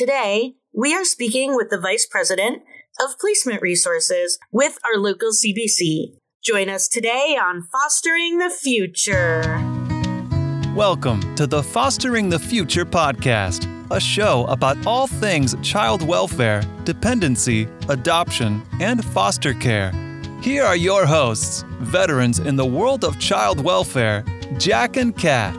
Today, we are speaking with the Vice President of Placement Resources with our local CBC. Join us today on Fostering the Future. Welcome to the Fostering the Future podcast, a show about all things child welfare, dependency, adoption, and foster care. Here are your hosts, veterans in the world of child welfare, Jack and Kat.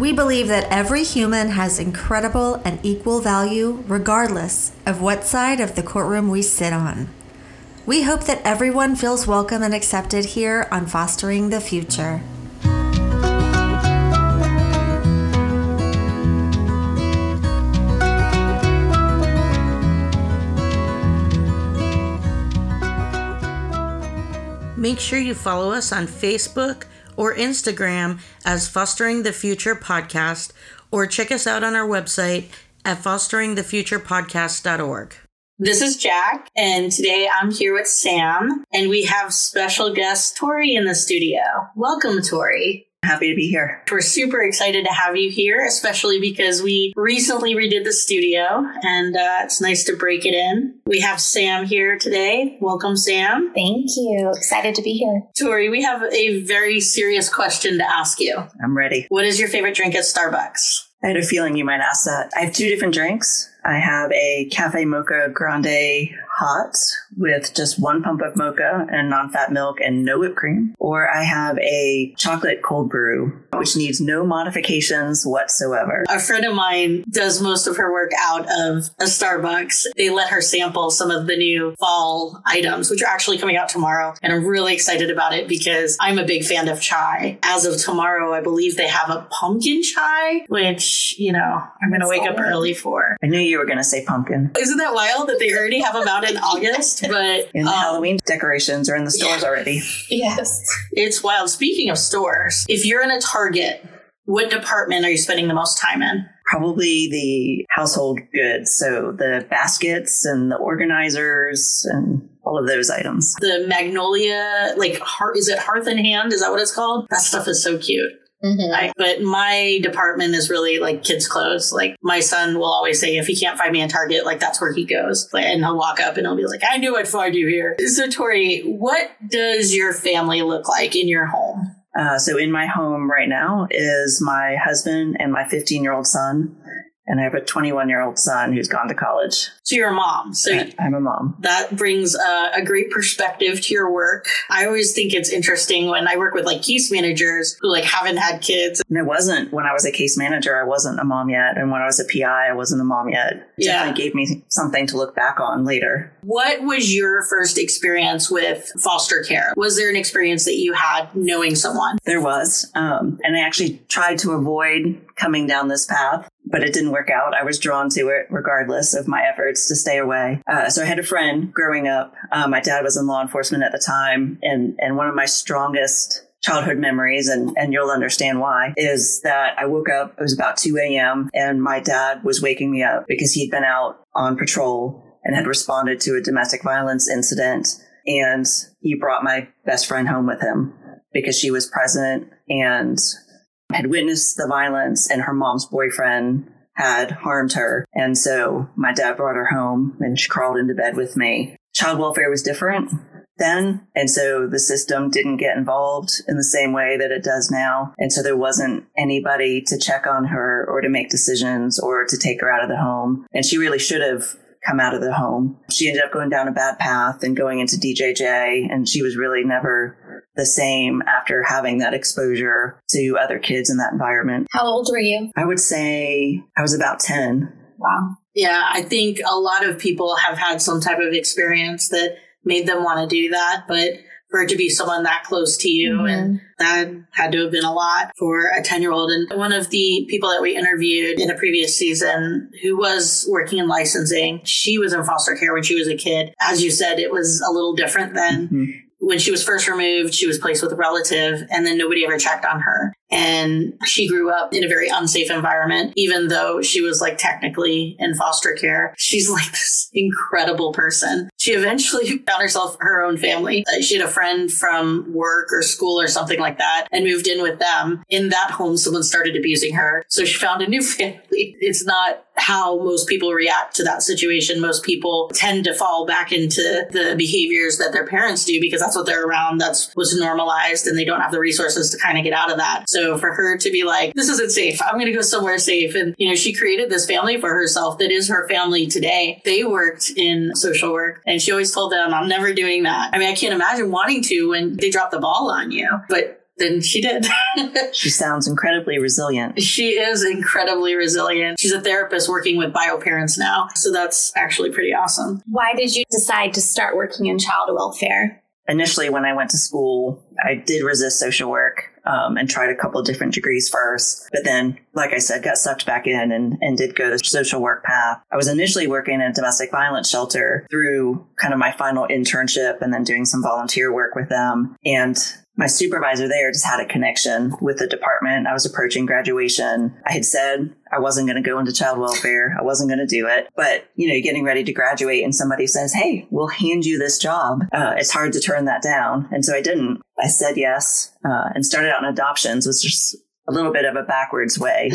We believe that every human has incredible and equal value regardless of what side of the courtroom we sit on. We hope that everyone feels welcome and accepted here on Fostering the Future. Make sure you follow us on Facebook or Instagram as Fostering the Future Podcast, or check us out on our website at fosteringthefuturepodcast.org. This is Jack, and today I'm here with Sam, and we have special guest Tory in the studio. Welcome, Tory. Happy to be here. We're super excited to have you here, especially because we recently redid the studio and uh, it's nice to break it in. We have Sam here today. Welcome, Sam. Thank you. Excited to be here. Tory, we have a very serious question to ask you. I'm ready. What is your favorite drink at Starbucks? I had a feeling you might ask that. I have two different drinks. I have a cafe mocha grande hot with just one pump of mocha and non-fat milk and no whipped cream. Or I have a chocolate cold brew, which needs no modifications whatsoever. A friend of mine does most of her work out of a Starbucks. They let her sample some of the new fall items, which are actually coming out tomorrow. And I'm really excited about it because I'm a big fan of chai. As of tomorrow, I believe they have a pumpkin chai, which, you know, I'm going to wake up early for. I knew you were going to say pumpkin. Isn't that wild that they already have them out in August? But And um, Halloween decorations are in the stores already. Yes. it's wild. Speaking of stores, if you're in a Target, what department are you spending the most time in? Probably the household goods. So the baskets and the organizers and all of those items. The Magnolia, like, heart, is it Hearth and Hand? Is that what it's called? That stuff is so cute. Mhm. I, but my department is really like kids' clothes. Like my son will always say, if he can't find me in Target, like that's where he goes. Like, and he'll walk up and he'll be like, I knew I'd find you here. So Tory, what does your family look like in your home? Uh, so in my home right now is my husband and my 15 year old son. And I have a 21 year old son who's gone to college. So you're a mom. So I- I'm a mom. that brings uh, a great perspective to your work. I always think it's interesting when I work with like case managers who like haven't had kids. And it wasn't when I was a case manager, I wasn't a mom yet. And when I was a PI, I wasn't a mom yet. It Yeah. definitely gave me something to look back on later. What was your first experience with foster care? Was there an experience that you had knowing someone? There was. Um, and I actually tried to avoid coming down this path, but it didn't work out. I was drawn to it regardless of my efforts to stay away. Uh, so I had a friend growing up. Uh, my dad was in law enforcement at the time. And, and one of my strongest childhood memories, and, and you'll understand why, is that I woke up, it was about 2 a.m., and my dad was waking me up because he'd been out on patrol and had responded to a domestic violence incident. And he brought my best friend home with him because she was present and had witnessed the violence, and her mom's boyfriend had harmed her. And so my dad brought her home and she crawled into bed with me. Child welfare was different then. And so the system didn't get involved in the same way that it does now. And so there wasn't anybody to check on her or to make decisions or to take her out of the home. And she really should have come out of the home. She ended up going down a bad path and going into DJJ. And she was really never the same after having that exposure to other kids in that environment. How old were you? I would say I was about 10. Wow. Yeah, I think a lot of people have had some type of experience that made them want to do that, but for it to be someone that close to you Mhm. and that had to have been a lot for a 10 year old. And one of the people that we interviewed in a previous season who was working in licensing, she was in foster care when she was a kid. As you said, it was a little different then. Mhm. When she was first removed, she was placed with a relative and then nobody ever checked on her. And she grew up in a very unsafe environment, even though she was like technically in foster care. She's like this incredible person. She eventually found herself her own family. Uh, She had a friend from work or school or something like that and moved in with them. In that home, someone started abusing her. So she found a new family. It's not how most people react to that situation. Most people tend to fall back into the behaviors that their parents do because that's what they're around. That's what's normalized and they don't have the resources to kind of get out of that. So for her to be like, this isn't safe. I'm going to go somewhere safe. And, you know, she created this family for herself that is her family today. They worked in social work and she always told them, I'm never doing that. I mean, I can't imagine wanting to when they drop the ball on you, but then she did. She sounds incredibly resilient. She is incredibly resilient. She's a therapist working with bio parents now. So that's actually pretty awesome. Why did you decide to start working in child welfare? Initially, when I went to school, I did resist social work um, and tried a couple different degrees first. But then, like I said, got sucked back in and, and did go the social work path. I was initially working in a domestic violence shelter through kind of my final internship and then doing some volunteer work with them. And my supervisor there just had a connection with the department. I was approaching graduation. I had said I wasn't going to go into child welfare. I wasn't going to do it. But, you know, getting ready to graduate and somebody says, Hey, we'll hand you this job. Uh, it's hard to turn that down. And so I didn't. I said yes uh, and started out in adoptions, which is a little bit of a backwards way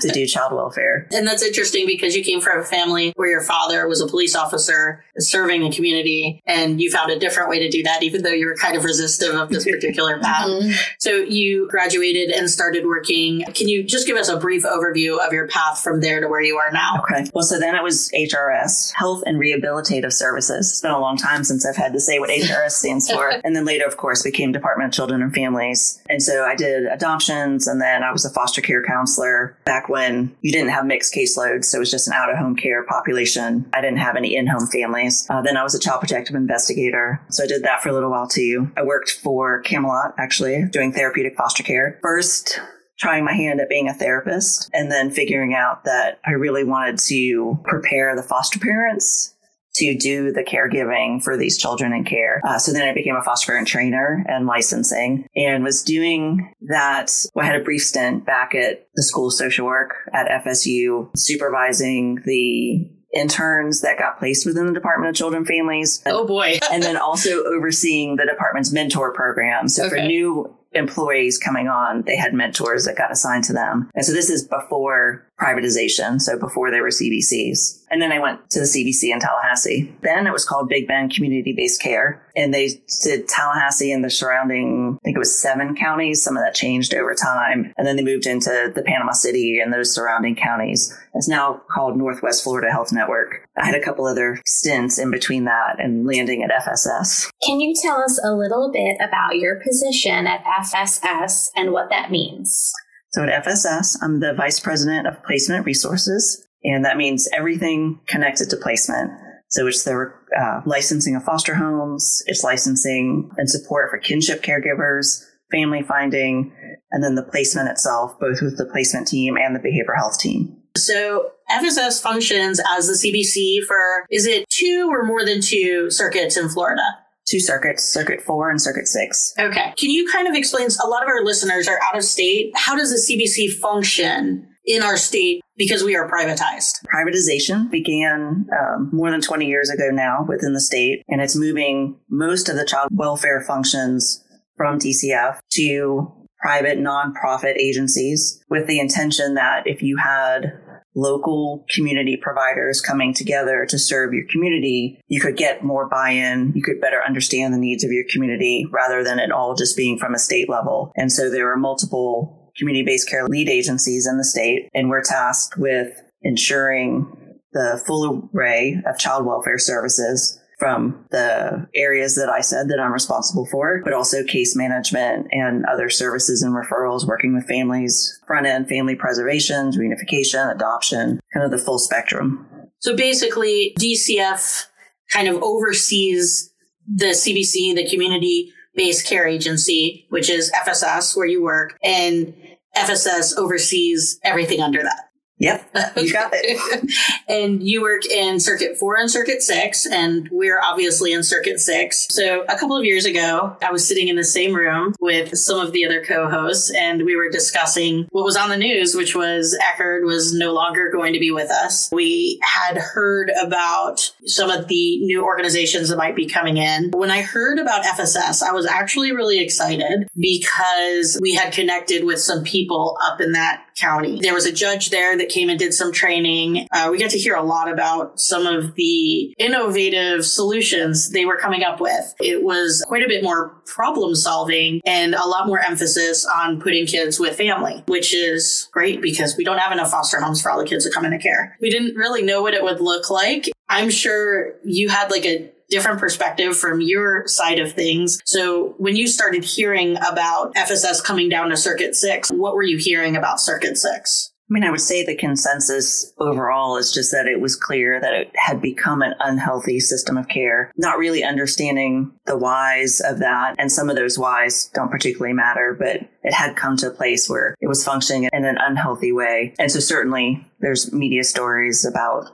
to do child welfare. And that's interesting because you came from a family where your father was a police officer serving the community, and you found a different way to do that, even though you were kind of resistive of this particular path. Mm-hmm. So you graduated and started working. Can you just give us a brief overview of your path from there to where you are now? Okay. Well, so then it was HRS, Health and Rehabilitative Services. It's been a long time since I've had to say what HRS stands for. and then later, of course, became Department of Children and Families. And so I did adoptions and then I was a foster care counselor back when you didn't have mixed caseloads. So it was just an out of home care population. I didn't have any in home families. Uh, then I was a child protective investigator. So I did that for a little while too. I worked for Camelot, actually, doing therapeutic foster care. First, trying my hand at being a therapist and then figuring out that I really wanted to prepare the foster parents to do the caregiving for these children in care. Uh, so then I became a foster parent trainer and licensing and was doing that. Well, I had a brief stint back at the School of Social Work at FSU, supervising the interns that got placed within the Department of Children and Families Oh boy. and then also overseeing the department's mentor program. So for new employees coming on, they had mentors that got assigned to them. And so this is before privatization, so before there were CBCs. And then I went to the CBC in Tallahassee. Then it was called Big Bend Community Based Care. And they did Tallahassee and the surrounding, I think it was seven counties. Some of that changed over time. And then they moved into the Panama City and those surrounding counties. It's now called Northwest Florida Health Network. I had a couple other stints in between that and landing at FSS. Can you tell us a little bit about your position at FSS and what that means? So at FSS, I'm the Vice President of Placement Resources, and that means everything connected to placement. So it's the uh, licensing of foster homes, it's licensing and support for kinship caregivers, family finding, and then the placement itself, both with the placement team and the behavioral health team. So FSS functions as the CBC for, is it two or more than two circuits in Florida? Two circuits, Circuit 4 and Circuit 6. Okay. Can you kind of explain? A lot of our listeners are out of state. How does the CBC function in our state because we are privatized? Privatization began um, more than 20 years ago now within the state, and it's moving most of the child welfare functions from DCF to private nonprofit agencies with the intention that if you had local community providers coming together to serve your community, you could get more buy in, you could better understand the needs of your community rather than it all just being from a state level. And so there are multiple community based care lead agencies in the state, and we're tasked with ensuring the full array of child welfare services from the areas that I said that I'm responsible for, but also case management and other services and referrals, working with families, front end family preservation, reunification, adoption, kind of the full spectrum. So basically, DCF kind of oversees the CBC, the community based care agency, which is FSS, where you work, and FSS oversees everything under that. Yep, you got it. and you work in Circuit 4 and Circuit 6, and we're obviously in Circuit 6. So a couple of years ago, I was sitting in the same room with some of the other co hosts, and we were discussing what was on the news, which was Eckerd was no longer going to be with us. We had heard about some of the new organizations that might be coming in. When I heard about FSS, I was actually really excited because we had connected with some people up in that county. There was a judge there that came and did some training. Uh, we got to hear a lot about some of the innovative solutions they were coming up with. It was quite a bit more problem solving and a lot more emphasis on putting kids with family, which is great because we don't have enough foster homes for all the kids that come into care. We didn't really know what it would look like. I'm sure you had like a different perspective from your side of things. So when you started hearing about FSS coming down to Circuit 6, what were you hearing about Circuit 6? I mean, I would say the consensus overall is just that it was clear that it had become an unhealthy system of care, not really understanding the whys of that. And some of those whys don't particularly matter, but it had come to a place where it was functioning in an unhealthy way. And so certainly there's media stories about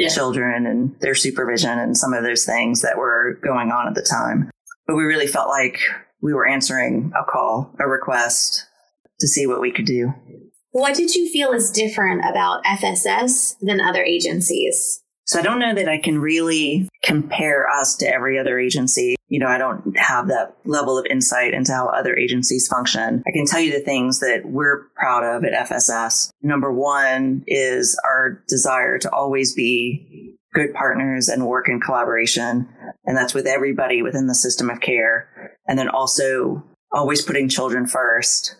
yeah. children and their supervision and some of those things that were going on at the time. But we really felt like we were answering a call, a request to see what we could do. What did you feel is different about FSS than other agencies? So I don't know that I can really compare us to every other agency. You know, I don't have that level of insight into how other agencies function. I can tell you the things that we're proud of at FSS. Number one is our desire to always be good partners and work in collaboration. And that's with everybody within the system of care. And then also always putting children first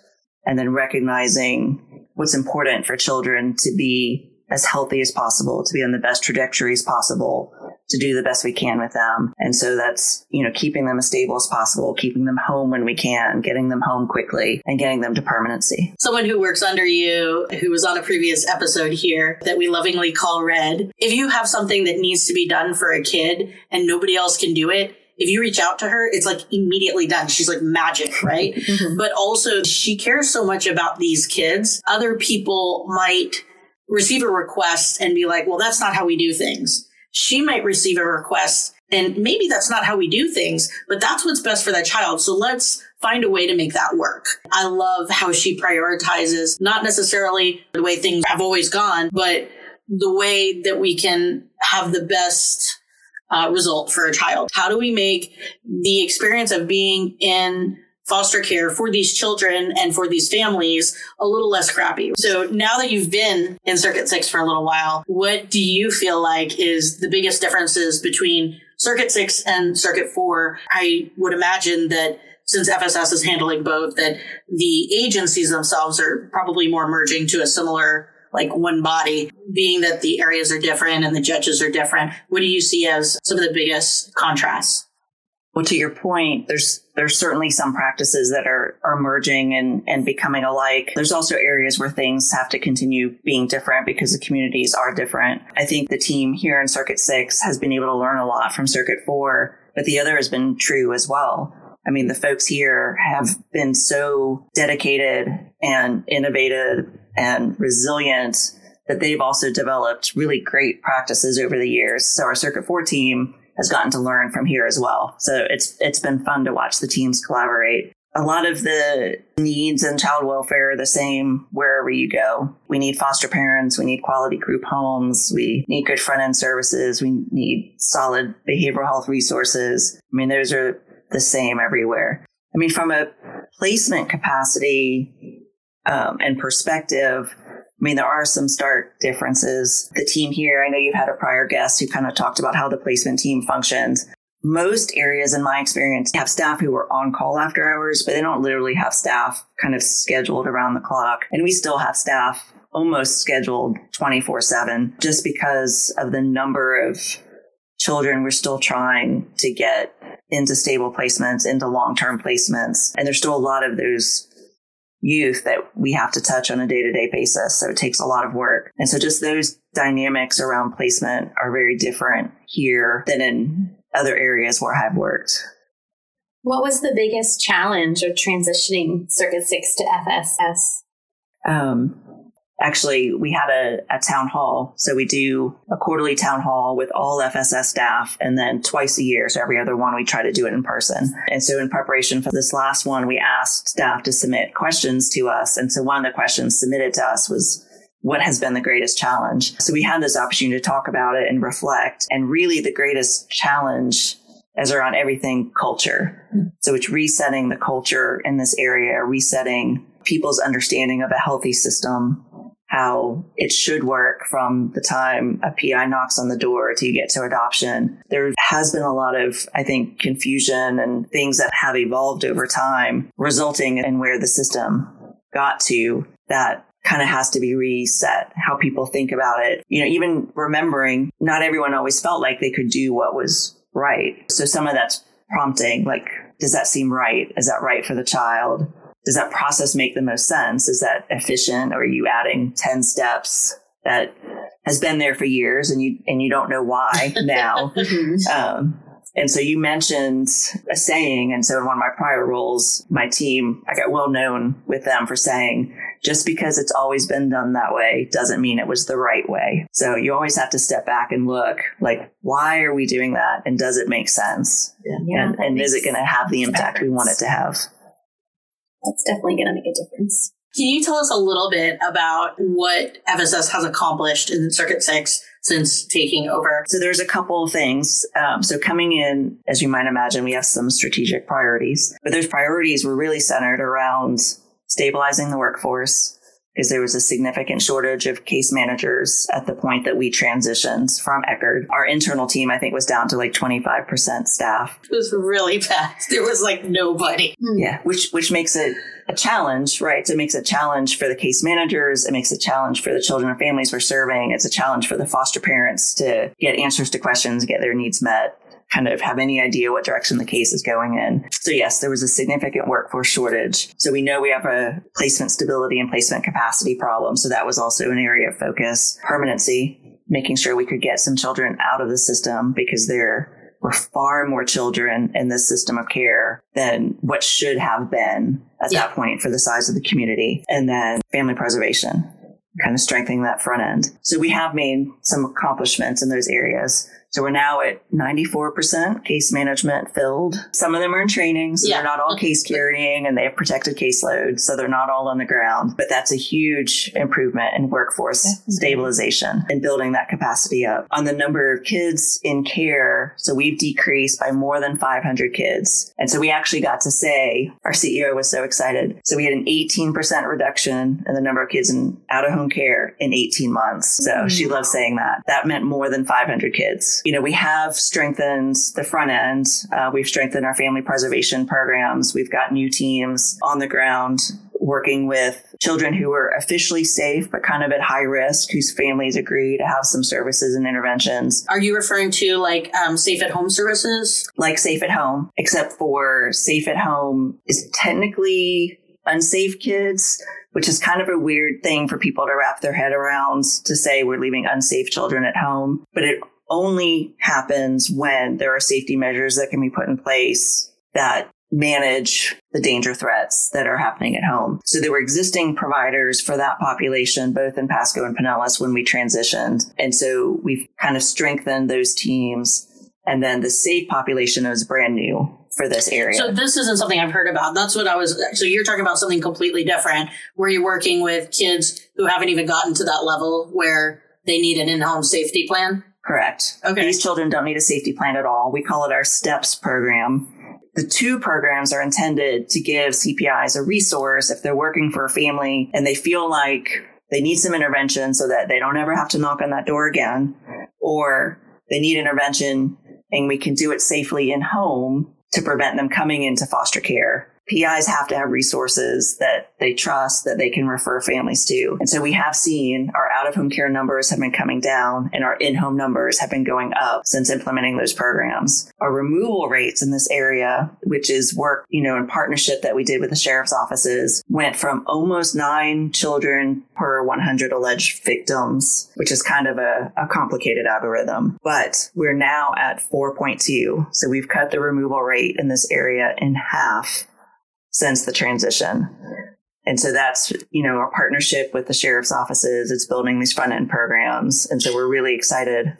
and then recognizing what's important for children to be as healthy as possible, to be on the best trajectories possible, to do the best we can with them. And so that's, you know, keeping them as stable as possible, keeping them home when we can, getting them home quickly, and getting them to permanency. Someone who works under you, who was on a previous episode here that we lovingly call Red, if you have something that needs to be done for a kid and nobody else can do it, if you reach out to her, it's like immediately done. She's like magic, right? mm-hmm. But also, she cares so much about these kids. Other people might receive a request and be like, well, that's not how we do things. She might receive a request and maybe that's not how we do things, but that's what's best for that child. So let's find a way to make that work. I love how she prioritizes not necessarily the way things have always gone, but the way that we can have the best uh, result for a child. How do we make the experience of being in foster care for these children and for these families a little less crappy. So now that you've been in Circuit 6 for a little while, what do you feel like is the biggest differences between Circuit 6 and Circuit 4? I would imagine that since FSS is handling both, that the agencies themselves are probably more merging to a similar like one body, being that the areas are different and the judges are different. What do you see as some of the biggest contrasts? Well, to your point, there's there's certainly some practices that are are merging and and becoming alike. There's also areas where things have to continue being different because the communities are different. I think the team here in Circuit Six has been able to learn a lot from Circuit Four, but the other has been true as well. I mean, the folks here have been so dedicated and innovative and resilient that they've also developed really great practices over the years. So our Circuit 4 team has gotten to learn from here as well. So it's it's been fun to watch the teams collaborate. A lot of the needs in child welfare are the same wherever you go. We need foster parents, we need quality group homes, we need good front end services, we need solid behavioral health resources. I mean, those are the same everywhere. I mean, from a placement capacity um, and perspective, I mean, there are some stark differences. The team here, I know you've had a prior guest who kind of talked about how the placement team functions. Most areas, in my experience, have staff who are on call after hours, but they don't literally have staff kind of scheduled around the clock. And we still have staff almost scheduled 24 7 just because of the number of children we're still trying to get into stable placements, into long term placements. And there's still a lot of those youth that we have to touch on a day to day basis. So it takes a lot of work. And so just those dynamics around placement are very different here than in other areas where I've worked. What was the biggest challenge of transitioning Circuit 6 to FSS? Um, actually we had a, a town hall. So we do a quarterly town hall with all FSS staff and then twice a year. So every other one we try to do it in person. And so in preparation for this last one, we asked staff to submit questions to us. And so one of the questions submitted to us was what has been the greatest challenge? So we had this opportunity to talk about it and reflect. And really the greatest challenge as around everything culture. So it's resetting the culture in this area, resetting people's understanding of a healthy system, how it should work from the time a PI knocks on the door to you get to adoption. There has been a lot of, I think, confusion and things that have evolved over time, resulting in where the system got to that kind of has to be reset how people think about it. You know, even remembering not everyone always felt like they could do what was right. So some of that's prompting, like, does that seem right? Is that right for the child? Does that process make the most sense? Is that efficient? Or are you adding 10 steps that has been there for years and you, and you don't know why now? Mm-hmm. um, and so you mentioned a saying. And so in one of my prior roles, my team, I got well known with them for saying, just because it's always been done that way doesn't mean it was the right way. So you always have to step back and look like, why are we doing that? And does it make sense? Yeah, and, and is it going to have the impact we want it to have? That's definitely going to make a difference. Can you tell us a little bit about what FSS has accomplished in Circuit 6 since taking over? So there's a couple of things. Um, so coming in, as you might imagine, we have some strategic priorities, but those priorities were really centered around stabilizing the workforce, because there was a significant shortage of case managers at the point that we transitioned from Eckerd. Our internal team, I think, was down to like 25% staff. It was really bad. There was like nobody. Hmm. Yeah, which which makes it a challenge, right? So it makes a challenge for the case managers. It makes a challenge for the children and families we're serving. It's a challenge for the foster parents to get answers to questions, get their needs met kind of have any idea what direction the case is going in. So yes, there was a significant workforce shortage. So we know we have a placement stability and placement capacity problem. So that was also an area of focus. Permanency, making sure we could get some children out of the system because there were far more children in this system of care than what should have been at yeah. that point for the size of the community. And then family preservation, kind of strengthening that front end. So we have made some accomplishments in those areas. So we're now at 94% case management filled. Some of them are in training, so yeah. they're not all case carrying and they have protected caseloads, so they're not all on the ground. But that's a huge improvement in workforce Definitely. stabilization and building that capacity up. On the number of kids in care, so we've decreased by more than 500 kids. And so we actually got to say, our CEO was so excited. So we had an 18% reduction in the number of kids in out of home care in 18 months. So mm-hmm. she loves saying that. That meant more than 500 kids you know, we have strengthened the front end. Uh, we've strengthened our family preservation programs. We've got new teams on the ground working with children who are officially safe but kind of at high risk whose families agree to have some services and interventions are you referring to like um, safe at home services like safe at home except for safe at home is technically unsafe kids which is kind of a weird thing for people to wrap their head around to say we're leaving unsafe children at home but it only happens when there are safety measures that can be put in place that manage the danger threats that are happening at home. So there were existing providers for that population, both in Pasco and Pinellas when we transitioned. And so we've kind of strengthened those teams. And then the safe population is brand new for this area. So this isn't something I've heard about. That's what I was. So you're talking about something completely different where you're working with kids who haven't even gotten to that level where they need an in-home safety plan. Correct. Okay. These children don't need a safety plan at all. We call it our STEPS program. The two programs are intended to give CPIs a resource if they're working for a family and they feel like they need some intervention so that they don't ever have to knock on that door again, or they need intervention and we can do it safely in home to prevent them coming into foster care PIs have to have resources that they trust that they can refer families to. And so we have seen our out of home care numbers have been coming down and our in home numbers have been going up since implementing those programs. Our removal rates in this area, which is work, you know, in partnership that we did with the sheriff's offices, went from almost nine children per 100 alleged victims, which is kind of a, a complicated algorithm. But we're now at 4.2. So we've cut the removal rate in this area in half since the transition. And so that's, you know, our partnership with the sheriff's offices. It's building these front end programs. And so we're really excited.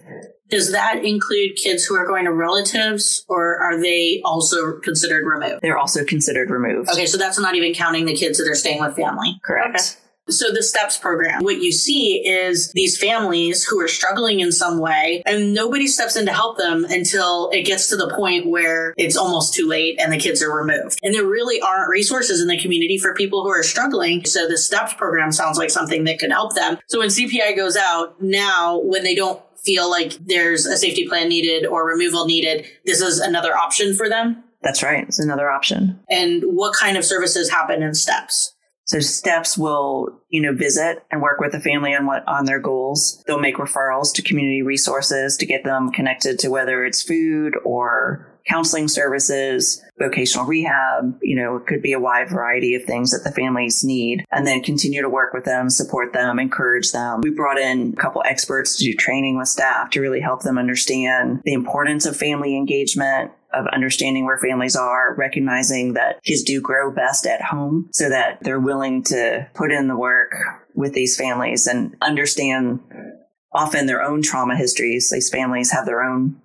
Does that include kids who are going to relatives or are they also considered removed? They're also considered removed. Okay, so that's not even counting the kids that are staying with family. Correct. Okay. So the STEPS program, what you see is these families who are struggling in some way and nobody steps in to help them until it gets to the point where it's almost too late and the kids are removed. And there really aren't resources in the community for people who are struggling. So the STEPS program sounds like something that could help them. So when CPI goes out now, when they don't feel like there's a safety plan needed or removal needed, this is another option for them. That's right. It's another option. And what kind of services happen in STEPS? So steps will, you know, visit and work with the family on what on their goals. They'll make referrals to community resources to get them connected to whether it's food or counseling services, vocational rehab, you know, it could be a wide variety of things that the families need, and then continue to work with them, support them, encourage them. We brought in a couple experts to do training with staff to really help them understand the importance of family engagement, of understanding where families are, recognizing that kids do grow best at home so that they're willing to put in the work with these families and understand often their own trauma histories. These families have their own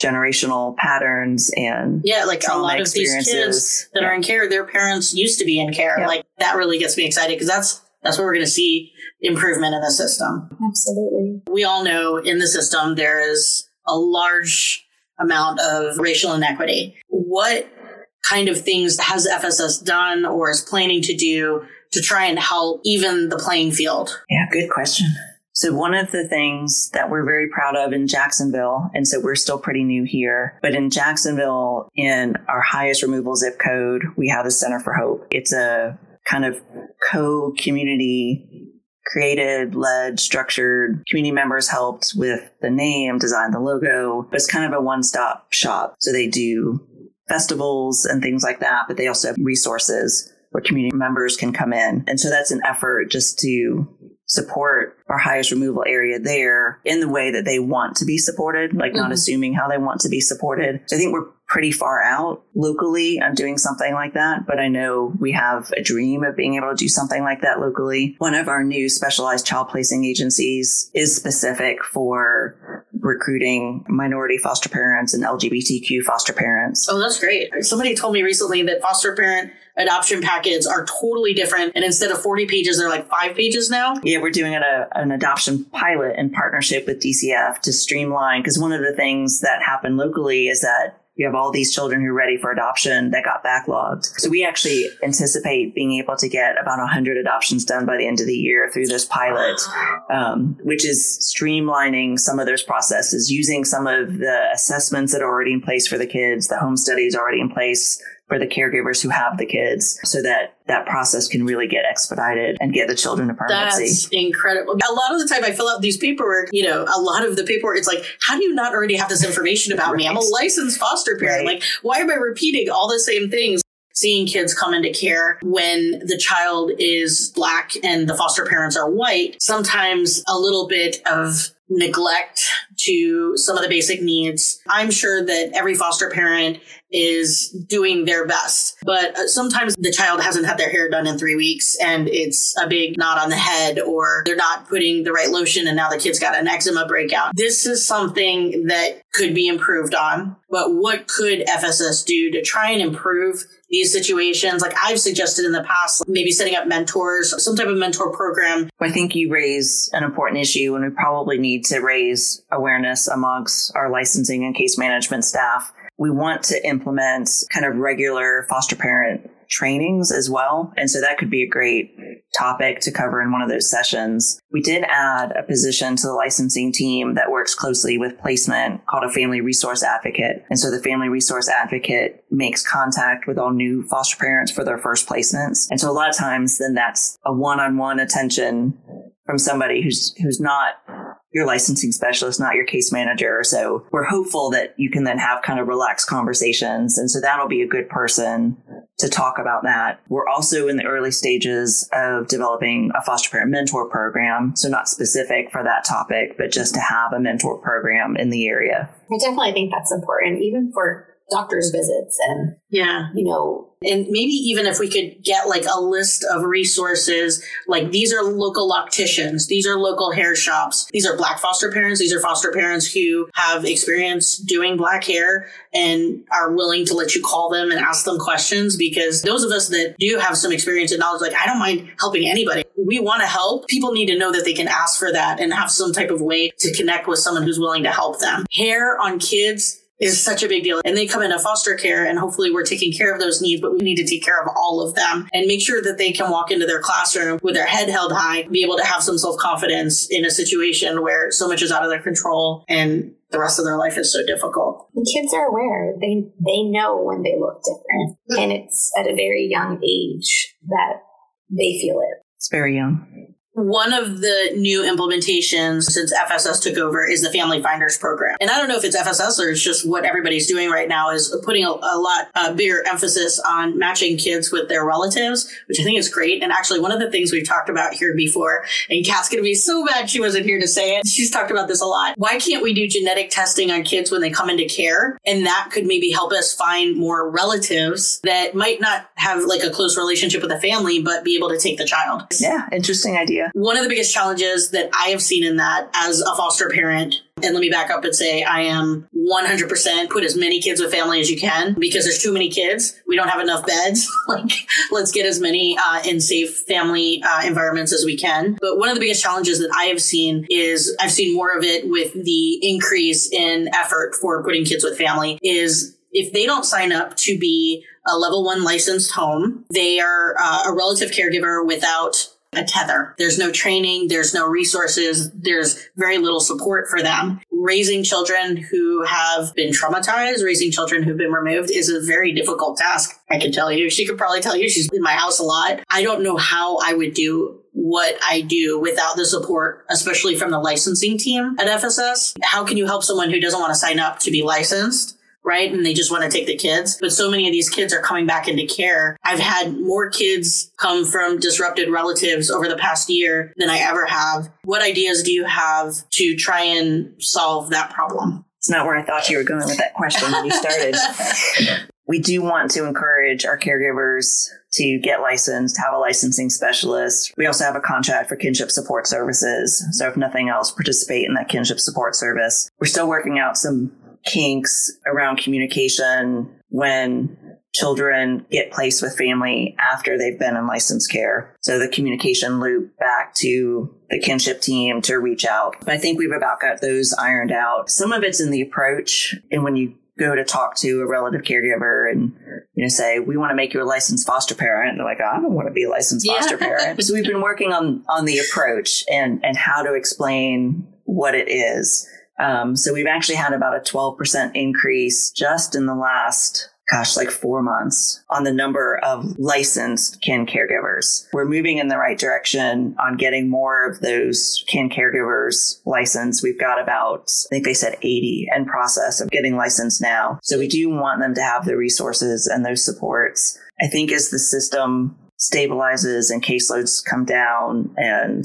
generational patterns and yeah like a lot of these kids that yeah. are in care their parents used to be in care yeah. like that really gets me excited because that's that's where we're going to see improvement in the system absolutely we all know in the system there is a large amount of racial inequity. What kind of things has fss done or is planning to do to try and help even the playing field? Yeah good question. So one of the things that we're very proud of in Jacksonville, and so we're still pretty new here, but in Jacksonville, in our highest removal zip code, we have the Center for Hope. It's a kind of co-community created, led, structured. Community members helped with the name, design the logo, it's kind of a one-stop shop. So they do festivals and things like that, but they also have resources where community members can come in. And so that's an effort just to support our highest removal area there in the way that they want to be supported, like mm-hmm. not assuming how they want to be supported. So I think we're pretty far out locally on doing something like that, but I know we have a dream of being able to do something like that locally. One of our new specialized child placing agencies is specific for recruiting minority foster parents and LGBTQ foster parents. Oh, that's great. Somebody told me recently that foster parent adoption packets are totally different. And instead of 40 pages, they're like five pages now. Yeah, we're doing an, a, an adoption pilot in partnership with DCF to streamline. Because one of the things that happened locally is that you have all these children who are ready for adoption that got backlogged. So we actually anticipate being able to get about 100 adoptions done by the end of the year through this pilot, um, which is streamlining some of those processes, using some of the assessments that are already in place for the kids, the home studies already in place for the caregivers who have the kids so that that process can really get expedited and get the children to permanency. That's incredible. A lot of the time I fill out these paperwork, you know, a lot of the paperwork, it's like, how do you not already have this information about right. me? I'm a licensed foster parent. Right. Like, why am I repeating all the same things? seeing kids come into care when the child is black and the foster parents are white, sometimes a little bit of neglect to some of the basic needs. I'm sure that every foster parent is doing their best, but uh, sometimes the child hasn't had their hair done in three weeks and it's a big knot on the head or they're not putting the right lotion and now the kid's got an eczema breakout. This is something that could be improved on, but what could FSS do to try and improve these situations. Like I've suggested in the past, maybe setting up mentors, some type of mentor program. I think you raise an important issue and we probably need to raise awareness amongst our licensing and case management staff. We want to implement kind of regular foster parent trainings as well. And so that could be a great topic to cover in one of those sessions. We did add a position to the licensing team that works closely with placement called a family resource advocate. And so the family resource advocate makes contact with all new foster parents for their first placements. And so a lot of times then that's a one-on-one attention from somebody who's who's not your licensing specialist, not your case manager. So we're hopeful that you can then have kind of relaxed conversations. And so that'll be a good person to talk about that. We're also in the early stages of developing a foster parent mentor program. So not specific for that topic, but just to have a mentor program in the area. I definitely think that's important, even for doctor's visits and Yeah. you know And maybe even if we could get like a list of resources, like these are local locticians, these are local hair shops, these are black foster parents, these are foster parents who have experience doing black hair and are willing to let you call them and ask them questions because those of us that do have some experience and knowledge, like I don't mind helping anybody. We want to help. People need to know that they can ask for that and have some type of way to connect with someone who's willing to help them. Hair on kids is such a big deal. And they come into foster care and hopefully we're taking care of those needs, but we need to take care of all of them and make sure that they can walk into their classroom with their head held high, be able to have some self confidence in a situation where so much is out of their control and the rest of their life is so difficult. the kids are aware they they know when they look different and it's at a very young age that they feel it It's very young. One of the new implementations since FSS took over is the Family Finders program. And I don't know if it's FSS or it's just what everybody's doing right now is putting a, a lot bigger emphasis on matching kids with their relatives, which I think is great. And actually, one of the things we've talked about here before, and Kat's going to be so bad she wasn't here to say it. She's talked about this a lot. Why can't we do genetic testing on kids when they come into care? And that could maybe help us find more relatives that might not have like a close relationship with a family, but be able to take the child. Yeah, interesting idea. One of the biggest challenges that I have seen in that as a foster parent, and let me back up and say I am 100% put as many kids with family as you can because there's too many kids. We don't have enough beds. like, let's get as many uh, in safe family uh, environments as we can. But one of the biggest challenges that I have seen is I've seen more of it with the increase in effort for putting kids with family is if they don't sign up to be a level one licensed home, they are uh, a relative caregiver without a tether. There's no training, there's no resources, there's very little support for them. Raising children who have been traumatized, raising children who've been removed is a very difficult task. I can tell you. She could probably tell you she's in my house a lot. I don't know how I would do what I do without the support, especially from the licensing team at FSS. How can you help someone who doesn't want to sign up to be licensed? Right? And they just want to take the kids. But so many of these kids are coming back into care. I've had more kids come from disrupted relatives over the past year than I ever have. What ideas do you have to try and solve that problem? It's not where I thought you were going with that question when you started. we do want to encourage our caregivers to get licensed, have a licensing specialist. We also have a contract for kinship support services. So if nothing else, participate in that kinship support service. We're still working out some kinks around communication when children get placed with family after they've been in licensed care. So the communication loop back to the kinship team to reach out. But I think we've about got those ironed out. Some of it's in the approach and when you go to talk to a relative caregiver and you know say we want to make you a licensed foster parent they're like i don't want to be a licensed Yeah. foster parent so we've been working on on the approach and and how to explain what it is um, so we've actually had about a 12% increase just in the last, gosh, like four months on the number of licensed kin caregivers. We're moving in the right direction on getting more of those kin caregivers licensed. We've got about, I think they said 80 in process of getting licensed now. So we do want them to have the resources and those supports. I think as the system stabilizes and caseloads come down and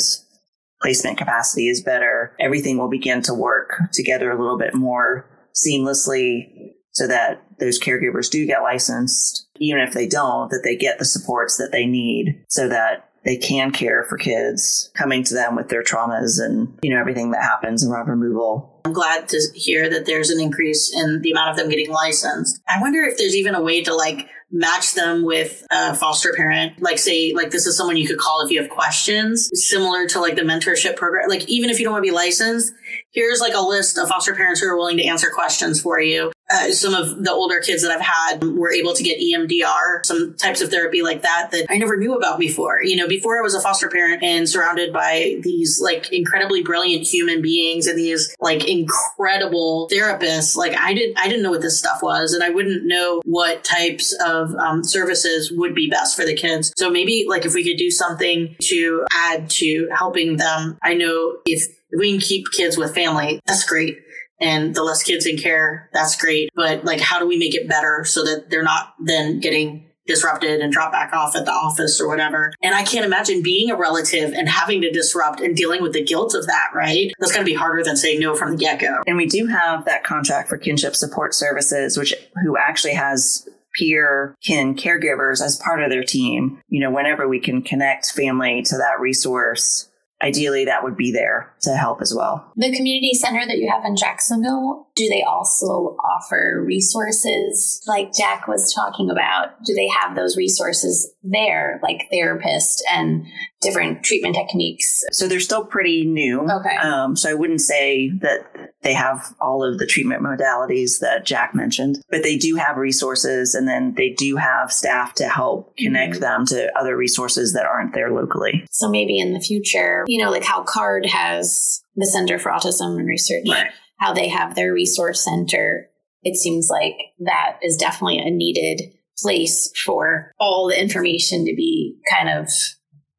placement capacity is better, everything will begin to work together a little bit more seamlessly so that those caregivers do get licensed, even if they don't, that they get the supports that they need so that they can care for kids coming to them with their traumas and, you know, everything that happens around removal. I'm glad to hear that there's an increase in the amount of them getting licensed. I wonder if there's even a way to like match them with a foster parent. Like say, like this is someone you could call if you have questions, similar to like the mentorship program. Like even if you don't want to be licensed, here's like a list of foster parents who are willing to answer questions for you. Uh, some of the older kids that I've had were able to get EMDR, some types of therapy like that that I never knew about before. You know, before I was a foster parent and surrounded by these like incredibly brilliant human beings and these like incredible therapists, like I did, I didn't know what this stuff was, and I wouldn't know what types of um, services would be best for the kids. So maybe like if we could do something to add to helping them, I know if we can keep kids with family, that's great and the less kids in care, that's great. But like, how do we make it better so that they're not then getting disrupted and drop back off at the office or whatever. And I can't imagine being a relative and having to disrupt and dealing with the guilt of that, right? That's going to be harder than saying no from the get go. And we do have that contract for kinship support services, which who actually has peer kin caregivers as part of their team. You know, whenever we can connect family to that resource, ideally that would be there to help as well. The community center that you have in Jacksonville, do they also offer resources like Jack was talking about? Do they have those resources there, like therapists and different treatment techniques? So they're still pretty new. Okay. Um, so I wouldn't say that they have all of the treatment modalities that Jack mentioned, but they do have resources and then they do have staff to help connect mm-hmm. them to other resources that aren't there locally. So maybe in the future, you know, like how CARD has the Center for Autism and Research, right. how they have their resource center. It seems like that is definitely a needed place for all the information to be kind of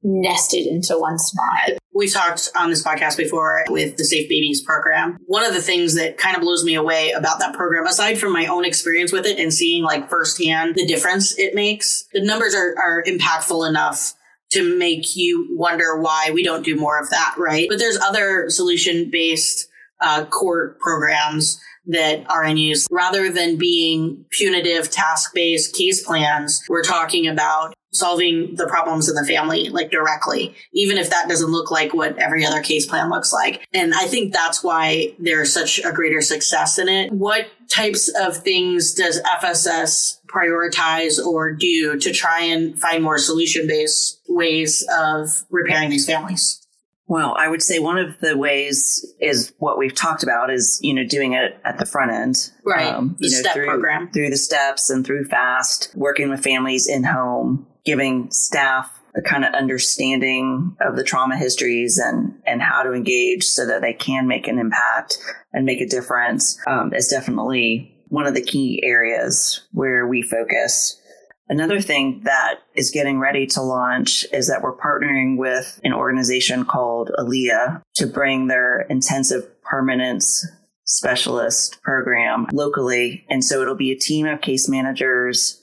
nested into one spot. We've talked on this podcast before with the Safe Babies program. One of the things that kind of blows me away about that program, aside from my own experience with it and seeing like firsthand the difference it makes, the numbers are, are impactful enough to make you wonder why we don't do more of that, right? But there's other solution based uh, court programs that are in use rather than being punitive task based case plans. We're talking about solving the problems in the family like directly, even if that doesn't look like what every other case plan looks like. And I think that's why there's such a greater success in it. What types of things does FSS prioritize or do to try and find more solution based ways of repairing these families? Well, I would say one of the ways is what we've talked about is, you know, doing it at the front end. Right. Um, the you know, step through, program. Through the steps and through FAST, working with families in home, giving staff a kind of understanding of the trauma histories and, and how to engage so that they can make an impact and make a difference um, is definitely one of the key areas where we focus. Another thing that is getting ready to launch is that we're partnering with an organization called ALIA to bring their intensive permanence specialist program locally. And so it'll be a team of case managers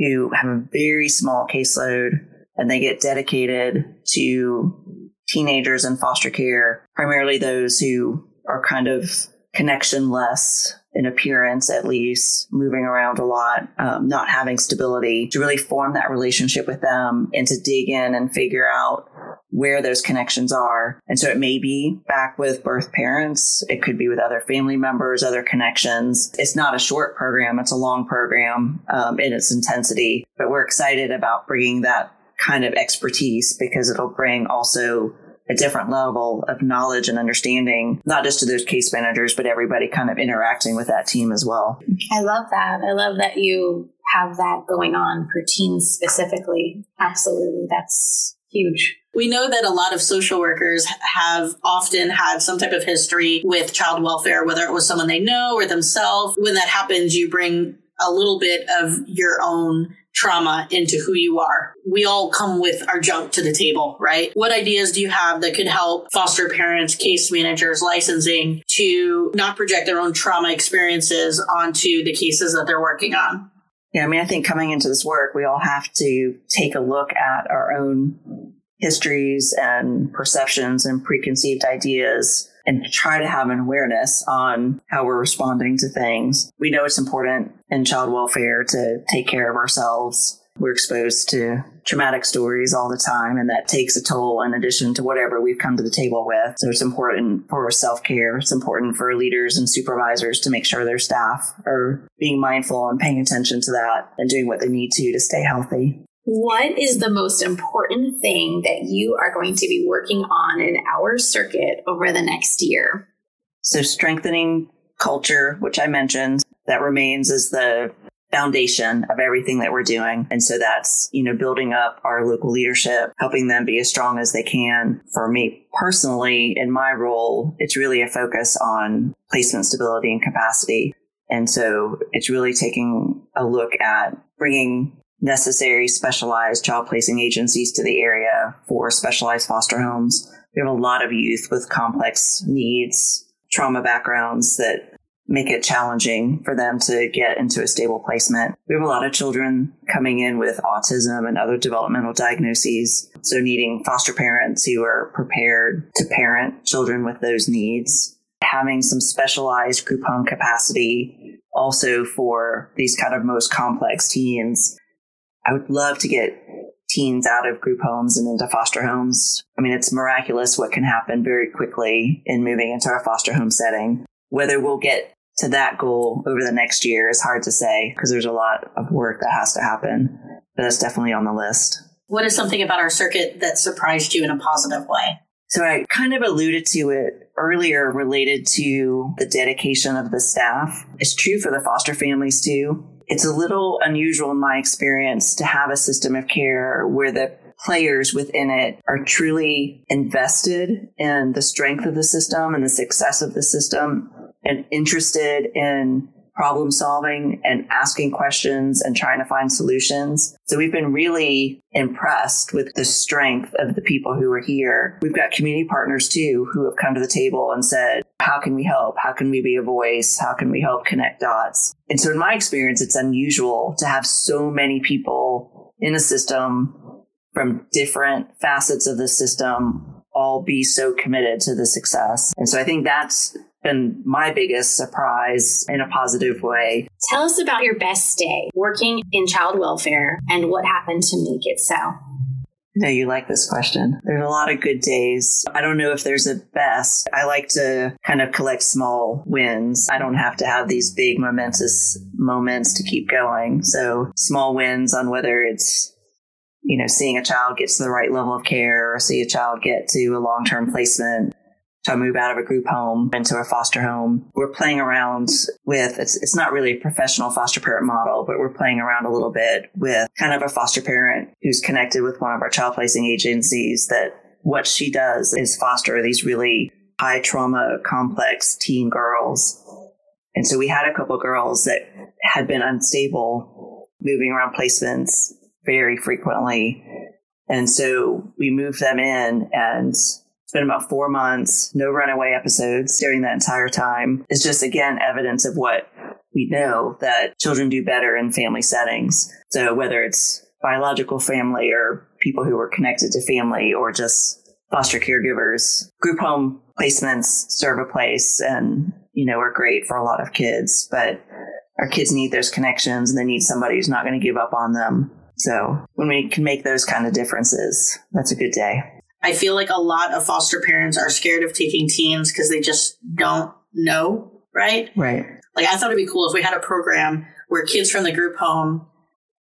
who have a very small caseload and they get dedicated to teenagers in foster care, primarily those who are kind of connectionless in appearance at least, moving around a lot, um, not having stability, to really form that relationship with them and to dig in and figure out where those connections are. And so it may be back with birth parents. It could be with other family members, other connections. It's not a short program. It's a long program um, in its intensity, but we're excited about bringing that kind of expertise because it'll bring also a different level of knowledge and understanding, not just to those case managers, but everybody kind of interacting with that team as well. I love that. I love that you have that going on for teens specifically. Absolutely. That's huge. We know that a lot of social workers have often had some type of history with child welfare, whether it was someone they know or themselves. When that happens, you bring a little bit of your own trauma into who you are. We all come with our junk to the table, right? What ideas do you have that could help foster parents, case managers, licensing to not project their own trauma experiences onto the cases that they're working on? Yeah, I mean, I think coming into this work, we all have to take a look at our own histories and perceptions and preconceived ideas and try to have an awareness on how we're responding to things. We know it's important in child welfare to take care of ourselves. We're exposed to traumatic stories all the time, and that takes a toll in addition to whatever we've come to the table with. So it's important for self care. It's important for leaders and supervisors to make sure their staff are being mindful and paying attention to that and doing what they need to to stay healthy. What is the most important thing that you are going to be working on in our circuit over the next year? So, strengthening culture, which I mentioned, that remains as the foundation of everything that we're doing. And so that's, you know, building up our local leadership, helping them be as strong as they can. For me personally, in my role, it's really a focus on placement stability and capacity. And so it's really taking a look at bringing necessary specialized child placing agencies to the area for specialized foster homes. We have a lot of youth with complex needs, trauma backgrounds that make it challenging for them to get into a stable placement. We have a lot of children coming in with autism and other developmental diagnoses, so needing foster parents who are prepared to parent children with those needs. Having some specialized group home capacity also for these kind of most complex teens. I would love to get teens out of group homes and into foster homes. I mean, it's miraculous what can happen very quickly in moving into a foster home setting. Whether we'll get to that goal over the next year is hard to say because there's a lot of work that has to happen, but that's definitely on the list. What is something about our circuit that surprised you in a positive way? So I kind of alluded to it earlier related to the dedication of the staff. It's true for the foster families too. It's a little unusual in my experience to have a system of care where the players within it are truly invested in the strength of the system and the success of the system and interested in problem solving and asking questions and trying to find solutions. So we've been really impressed with the strength of the people who are here. We've got community partners too who have come to the table and said, how can we help? How can we be a voice? How can we help connect dots? And so in my experience, it's unusual to have so many people in a system from different facets of the system all be so committed to the success. And so I think that's been my biggest surprise in a positive way. Tell us about your best day working in child welfare and what happened to make it so. No, you like this question. There's a lot of good days. I don't know if there's a best. I like to kind of collect small wins. I don't have to have these big momentous moments to keep going. So small wins on whether it's you know, seeing a child get to the right level of care or see a child get to a long term placement to move out of a group home into a foster home. We're playing around with it's it's not really a professional foster parent model, but we're playing around a little bit with kind of a foster parent who's connected with one of our child placing agencies that what she does is foster these really high trauma complex teen girls. And so we had a couple girls that had been unstable moving around placements very frequently. And so we moved them in and it's been about four months, no runaway episodes during that entire time. It's just, again, evidence of what we know that children do better in family settings. So whether it's biological family or people who are connected to family or just foster caregivers, group home placements serve a place and, you know, are great for a lot of kids, but our kids need those connections and they need somebody who's not going to give up on them. So when we can make those kind of differences, that's a good day. I feel like a lot of foster parents are scared of taking teens because they just don't know, right? Right. Like I thought it'd be cool if we had a program where kids from the group home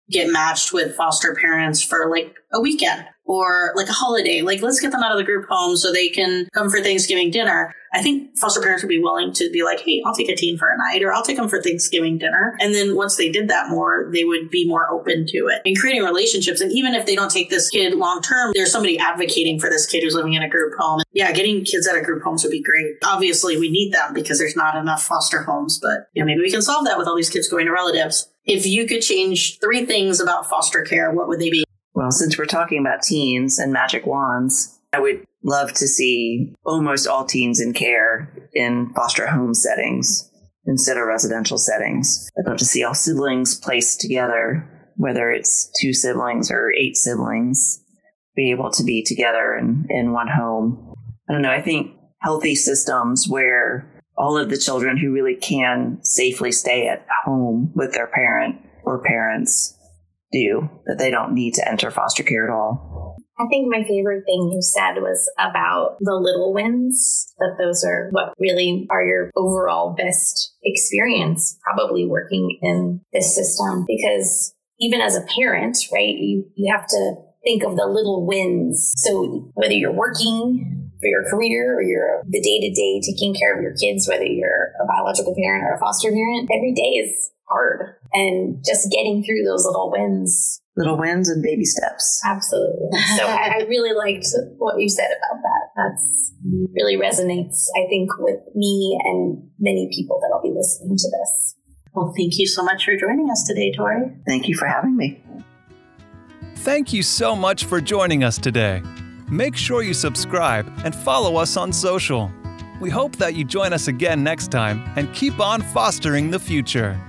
get matched with foster parents for like a weekend or like a holiday. Like let's get them out of the group home so they can come for Thanksgiving dinner. I think foster parents would be willing to be like, hey, I'll take a teen for a night or I'll take them for Thanksgiving dinner. And then once they did that more, they would be more open to it and creating relationships. And even if they don't take this kid long term, there's somebody advocating for this kid who's living in a group home. Yeah, getting kids out of group homes would be great. Obviously, we need them because there's not enough foster homes, but you know, maybe we can solve that with all these kids going to relatives. If you could change three things about foster care, what would they be? Well, since we're talking about teens and magic wands, I would love to see almost all teens in care in foster home settings instead of residential settings. I'd love to see all siblings placed together, whether it's two siblings or eight siblings, be able to be together in, in one home. I don't know. I think healthy systems where all of the children who really can safely stay at home with their parent or parents do, that they don't need to enter foster care at all. I think my favorite thing you said was about the little wins, that those are what really are your overall best experience, probably working in this system. Because even as a parent, right, you, you have to think of the little wins. So whether you're working for your career or you're the day to day taking care of your kids, whether you're a biological parent or a foster parent, every day is hard. And just getting through those little wins. Little wins and baby steps. Absolutely. So I, I really liked what you said about that. That's really resonates, I think, with me and many people that'll be listening to this. Well, thank you so much for joining us today, Tory. Thank you for having me. Thank you so much for joining us today. Make sure you subscribe and follow us on social. We hope that you join us again next time and keep on fostering the future.